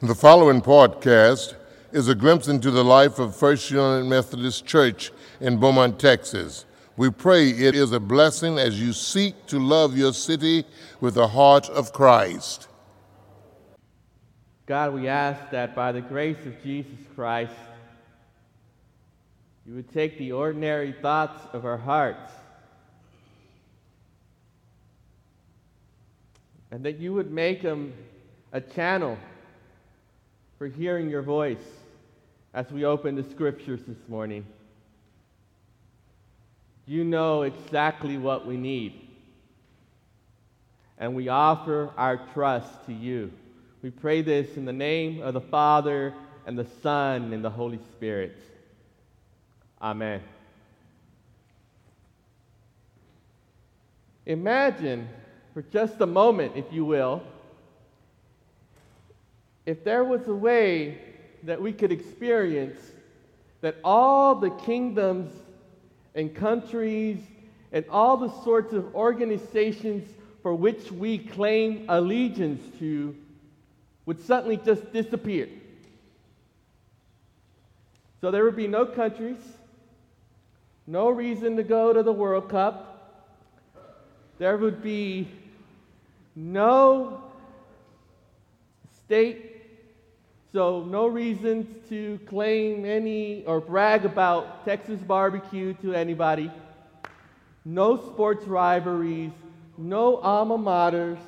The following podcast is a glimpse into the life of First United Methodist Church in Beaumont, Texas. We pray it is a blessing as you seek to love your city with the heart of Christ. God, we ask that by the grace of Jesus Christ, you would take the ordinary thoughts of our hearts and that you would make them a channel for hearing your voice as we open the scriptures this morning. You know exactly what we need. And we offer our trust to you. We pray this in the name of the Father, and the Son, and the Holy Spirit. Amen. Imagine for just a moment, if you will, if there was a way that we could experience that all the kingdoms and countries and all the sorts of organizations for which we claim allegiance to would suddenly just disappear. So there would be no countries, no reason to go to the World Cup. There would be no state, so no reasons to claim any or brag about Texas barbecue to anybody. No sports rivalries, no alma maters.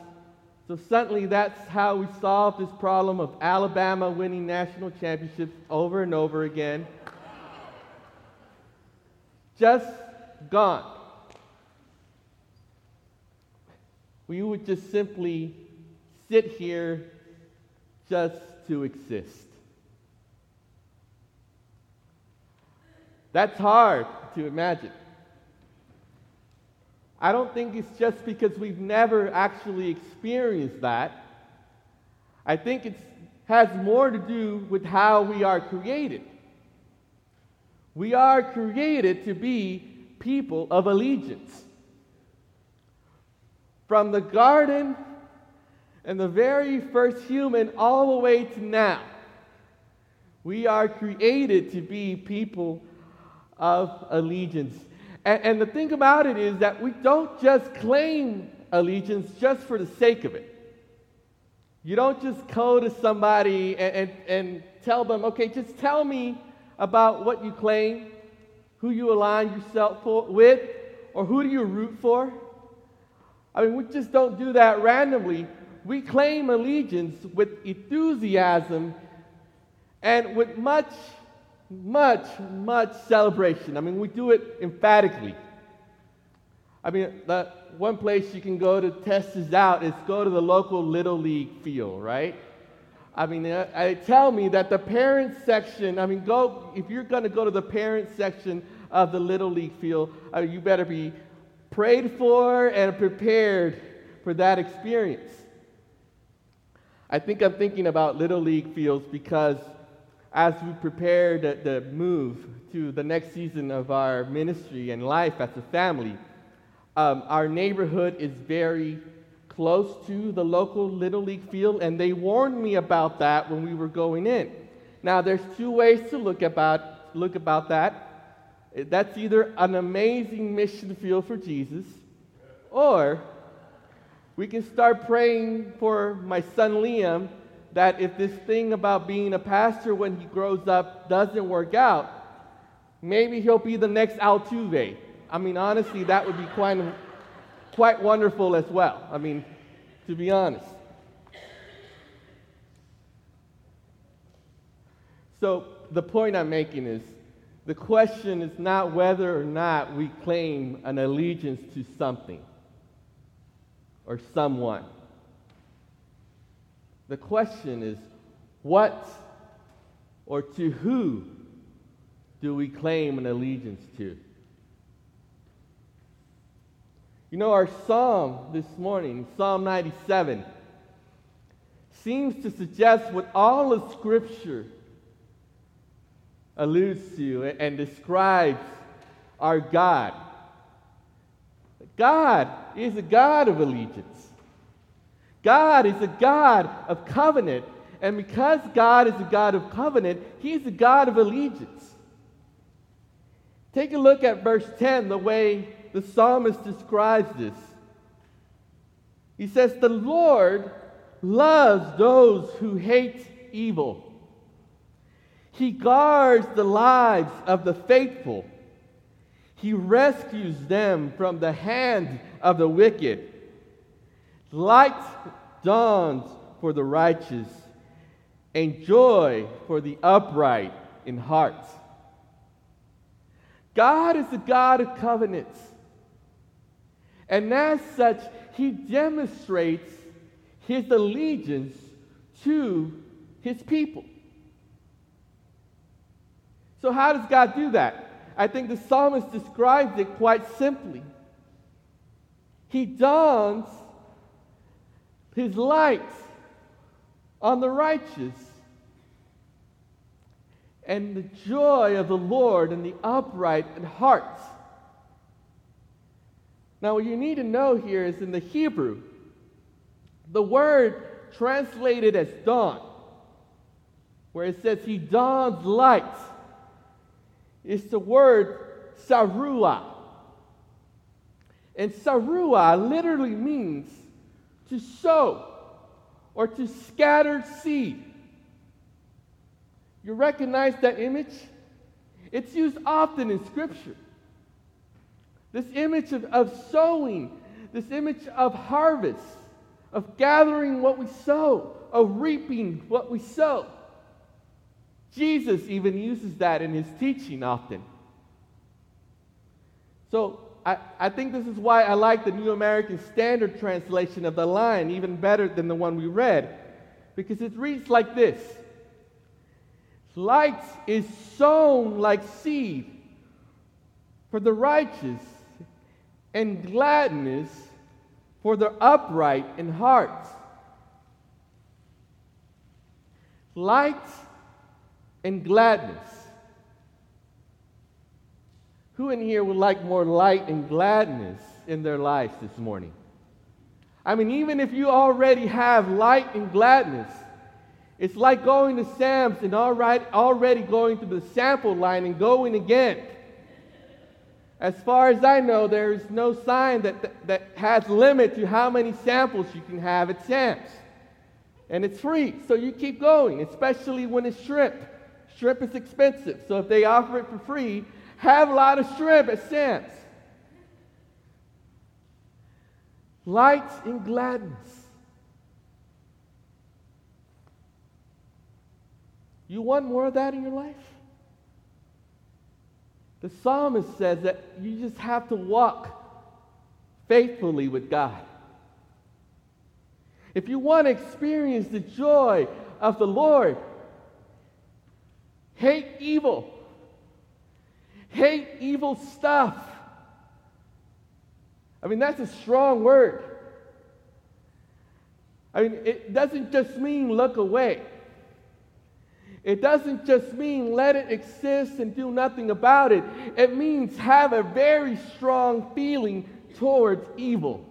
So suddenly that's how we solve this problem of Alabama winning national championships over and over again. Just gone. We would just simply sit here just to exist. That's hard to imagine. I don't think it's just because we've never actually experienced that. I think it has more to do with how we are created. We are created to be people of allegiance. From the garden and the very first human all the way to now, we are created to be people of allegiance. And, and, the thing about it is that we don't just claim allegiance just for the sake of it. You don't just go to somebody and, and, and tell them, okay, just tell me about what you claim, who you align yourself for, with, or who do you root for. I mean, we just don't do that randomly. We claim allegiance with enthusiasm and with much much, much celebration. I mean, we do it emphatically. I mean, the one place you can go to test this out is go to the local Little League field, right? I mean, I, I tell me that the parents section, I mean, go, if you're going to go to the parents section of the Little League field, I mean, you better be prayed for and prepared for that experience. I think I'm thinking about Little League fields because as we prepare the, the move to the next season of our ministry and life as a family, um, our neighborhood is very close to the local Little League field, and they warned me about that when we were going in. Now, there's two ways to look about, look about that. That's either an amazing mission field for Jesus, or we can start praying for my son Liam that if this thing about being a pastor when he grows up doesn't work out, maybe he'll be the next Altuve. I mean, honestly, that would be quite, quite wonderful as well. I mean, to be honest. So, the point I'm making is the question is not whether or not we claim an allegiance to something or someone. The question is what or to who do we claim an allegiance to? You know, our psalm this morning, Psalm 97, seems to suggest what all of Scripture alludes to and describes our God. God is a God of allegiance. God is a God of covenant And because God is a God of covenant, He's a God of allegiance. Take a look at verse 10, the way the psalmist describes this. He says, The Lord loves those who hate evil. He guards the lives of the faithful. He rescues them from the hand of the wicked. Light dawns for the righteous, and joy for the upright in heart. God is the God of covenants. And as such, he demonstrates his allegiance to his people. So, how does God do that? I think the psalmist describes it quite simply. He dawns his light on the righteous and the joy of the Lord and the upright in hearts. Now, what you need to know here is in the Hebrew, the word translated as dawn, where it says he dawns light, is the word sarua. And sarua literally means to sow or to scatter seed. You recognize that image? It's used often in Scripture. This image of, of sowing, this image of harvest, of gathering what we sow, of reaping what we sow. Jesus even uses that in his teaching often. So I, I think this is why I like the New American Standard translation of the line even better than the one we read, because it reads like this Light is sown like seed for the righteous, and gladness for the upright in heart. Light and gladness. Who in here would like more light and gladness in their lives this morning? I mean, even if you already have light and gladness, it's like going to Sam's and already, going to the sample line and going again. As far as I know, there is no sign that, that, that has limit to how many samples you can have at Sam's. And it's free, so you keep going, especially when it's shrimp. Shrimp is expensive, so if they offer it for free, have a lot of shrimp at Sam's. Light and gladness. You want more of that in your life? The psalmist says that you just have to walk faithfully with God. If you want to experience the joy of the Lord, hate evil, hate evil stuff. I mean, that's a strong word. I mean, it doesn't just mean look away. It doesn't just mean let it exist and do nothing about it. It means have a very strong feeling towards evil.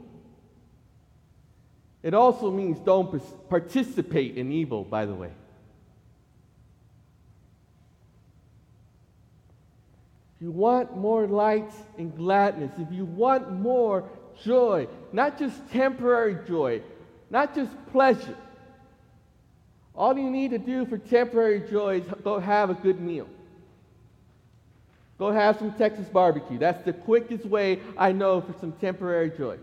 It also means don't participate in evil, by the way. If you want more light and gladness, if you want more joy, not just temporary joy, not just pleasure, all you need to do for temporary joy is go have a good meal. Go have some Texas barbecue. That's the quickest way I know for some temporary joy.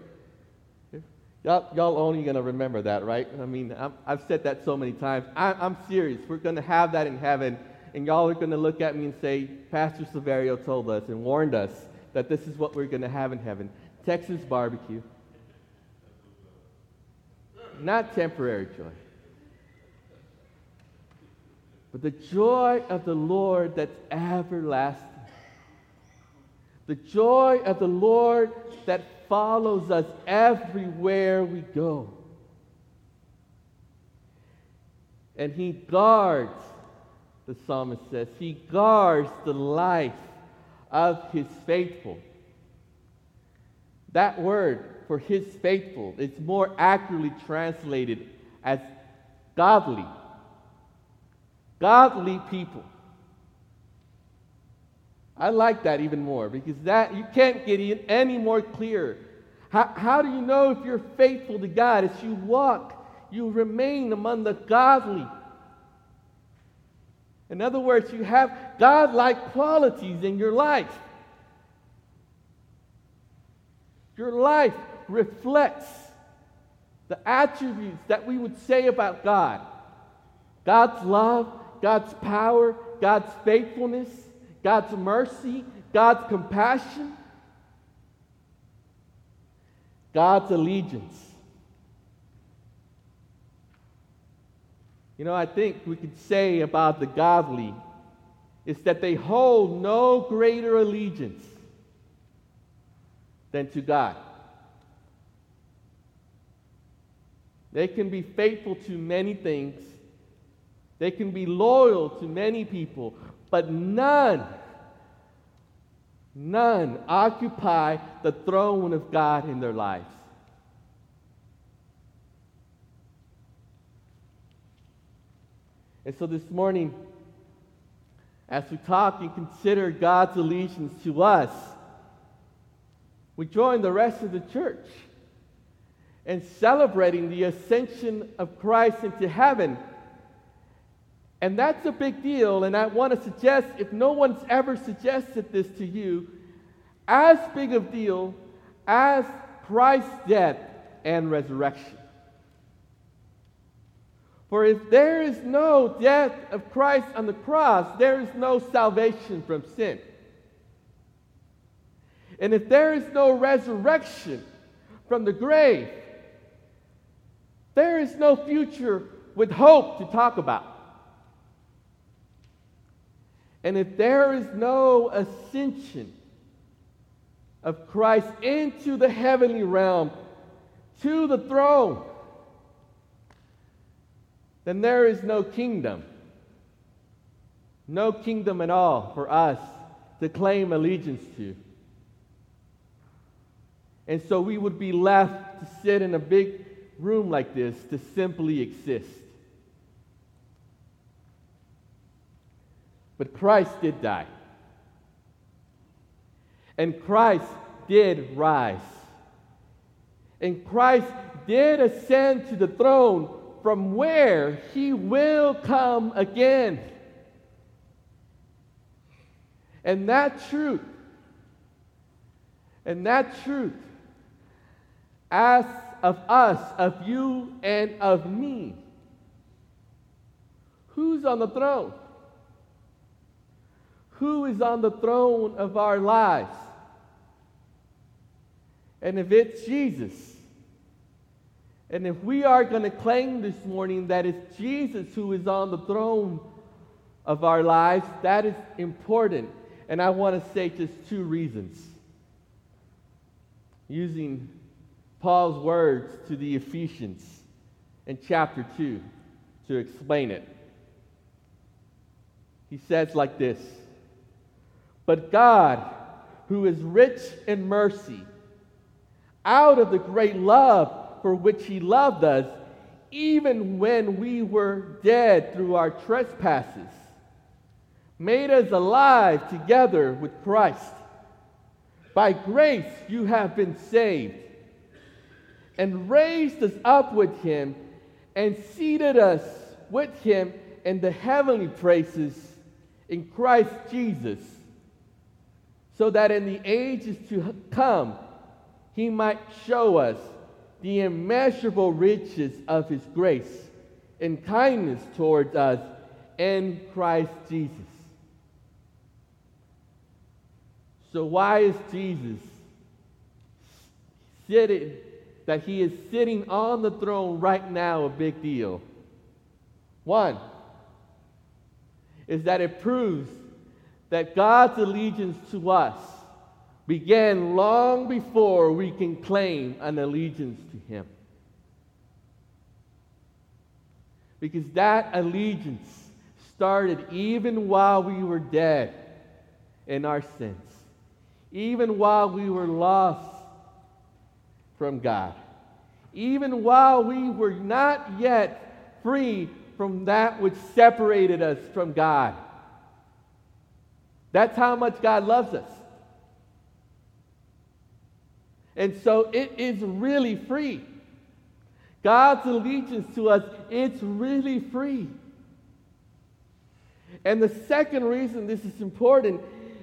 Y'all, y'all only going to remember that, right? I mean, i have said that so many times. I, I'm serious. We're going to have that in heaven, and y'all are going to look at me and say, Pastor Silverio told us and warned us that this is what we're going to have in heaven Texas barbecue. Not temporary joy. But the joy of the Lord that's everlasting. The joy of the Lord that follows us everywhere we go. And he guards, the psalmist says, he guards the life of his faithful. That word for his faithful is more accurately translated as godly godly people. I like that even more because that you can't get any more clear. How, how do you know if you're faithful to God? As you walk, you remain among the godly. In other words, you have God-like qualities in your life. Your life reflects the attributes that we would say about God God's love, God's power, God's faithfulness, God's mercy, God's compassion, God's allegiance. You know, I think we could say about the godly is that they hold no greater allegiance than to God. They can be faithful to many things, they can be loyal to many people, but none, none occupy the throne of God in their lives. And so this morning, as we talk and consider God's allegiance to us, we join the rest of the church in celebrating the ascension of Christ into heaven. And that's a big deal. And I want to suggest, if no one's ever suggested this to you, as big of deal as Christ's death and resurrection. For if there is no death of Christ on the cross, there is no salvation from sin. And if there is no resurrection from the grave, there is no future with hope to talk about. And if there is no ascension of Christ into the heavenly realm, to the throne, then there is no kingdom. No kingdom at all for us to claim allegiance to. And so we would be left to sit in a big room like this to simply exist. But Christ did die. And Christ did rise. And Christ did ascend to the throne from where he will come again. And that truth, and that truth asks of us, of you, and of me who's on the throne? Who is on the throne of our lives? And if it's Jesus, and if we are going to claim this morning that it's Jesus who is on the throne of our lives, that is important. And I want to say just two reasons. Using Paul's words to the Ephesians in chapter 2 to explain it. He says like this But God, who is rich in mercy, out of the great love for which He loved us, even when we were dead through our trespasses, made us alive together with Christ. By grace you have been saved and raised us up with him and seated us with him in the heavenly places in Christ Jesus, so that in the ages to come he might show us the immeasurable riches of his grace and kindness towards us in Christ Jesus. So, why is Jesus sitting that he is sitting on the throne right now a big deal? One is that it proves that God's allegiance to us began long before we can claim an allegiance to him. Because that allegiance started even while we were dead in our sins, even while we were lost from God. Even while we were not yet free from that which separated us from God. That's how much God loves us. And so it is really free. God's allegiance to us, it's really free. And the second reason this is important,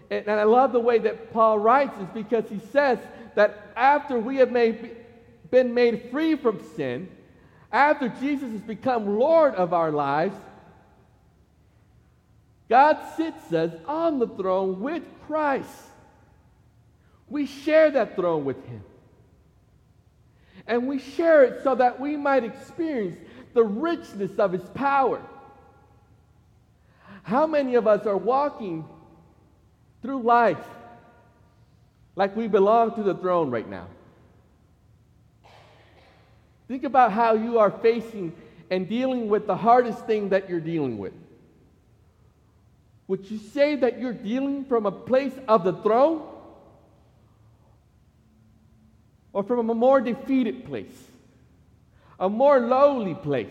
and I love the way that Paul writes, is because he says that after we have made, been made free from sin, after Jesus has become Lord of our lives, God sits us on the throne with Christ. We share that throne with Him. And we share it so that we might experience the richness of His power. How many of us are walking through life like we belong to the throne right now? Think about how you are facing and dealing with the hardest thing that you're dealing with. Would you say that you're dealing from a place of the throne or from a more defeated place, a more lowly place?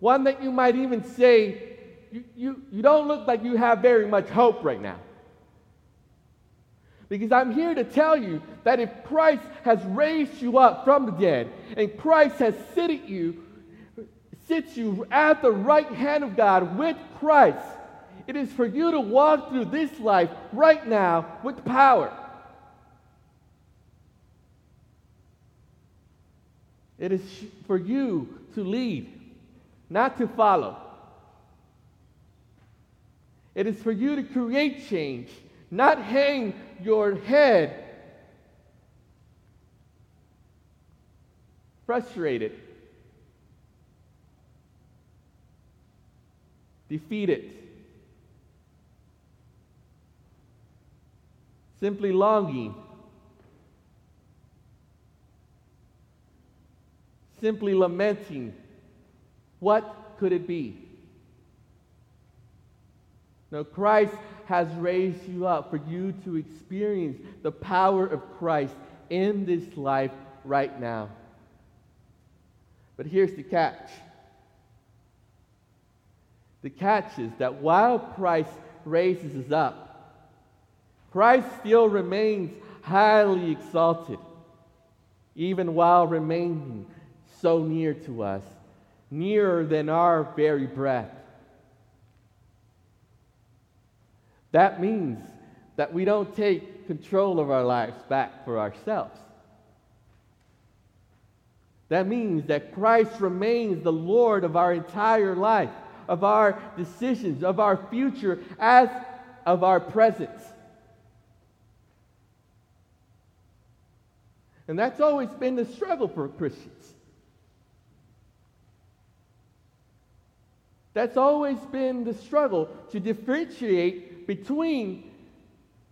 One that you might even say, you, you, you don't look like you have very much hope right now. Because I'm here to tell you that if Christ has raised you up from the dead and Christ has seated you, sits you at the right hand of God with Christ, it is for you to walk through this life right now with power. It is for you to lead, not to follow. It is for you to create change, not hang your head. Frustrated, defeated, simply longing simply lamenting, what could it be? No, Christ has raised you up for you to experience the power of Christ in this life right now. But here's the catch the catch is that while Christ raises us up, Christ still remains highly exalted, even while remaining so near to us, nearer than our very breath. That means that we don't take control of our lives back for ourselves. That means that Christ remains the Lord of our entire life, of our decisions, of our future, as of our presence. And that's always been the struggle for Christians. That's always been the struggle to differentiate between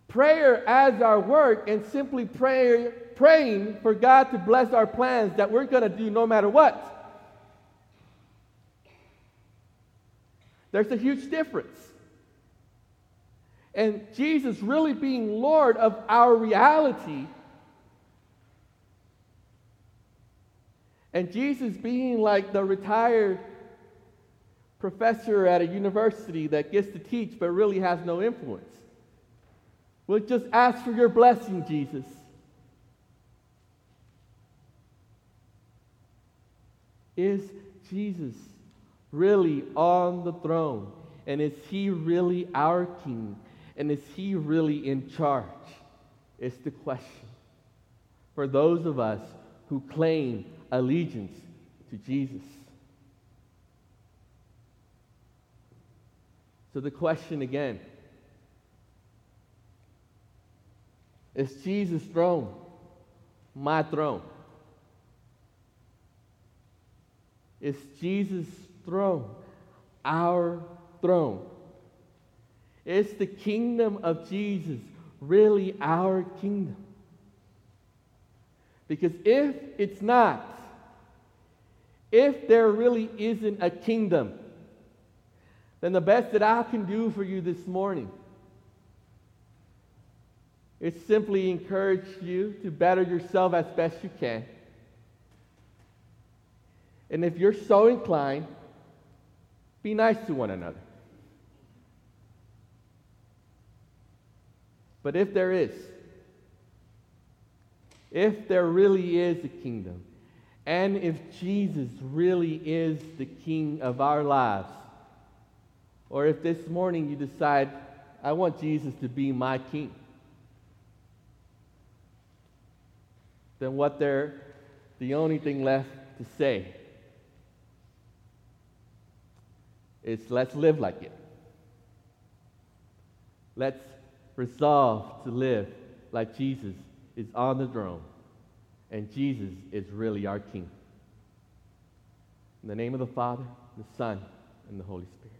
prayer as our work and simply prayer, praying for God to bless our plans that we're going to do no matter what. There's a huge difference. And Jesus really being Lord of our reality, and Jesus being like the retired professor at a university that gets to teach but really has no influence. We'll just ask for your blessing, Jesus. Is Jesus really on the throne? And is he really our king? And is he really in charge? It's the question for those of us who claim allegiance to Jesus. So the question again is Jesus' throne my throne? Is Jesus' throne our throne? Is the kingdom of Jesus really our kingdom? Because if it's not, if there really isn't a kingdom, then the best that I can do for you this morning is simply encourage you to better yourself as best you can. And if you're so inclined, Be nice to one another. But if there is, if there really is a kingdom, and if Jesus really is the king of our lives, or if this morning you decide, I want Jesus to be my king, then what there the only thing left to say is let's live like it. Let's resolve to live like Jesus is on the throne and Jesus is really our King. In the name of the Father, the Son, and the Holy Spirit.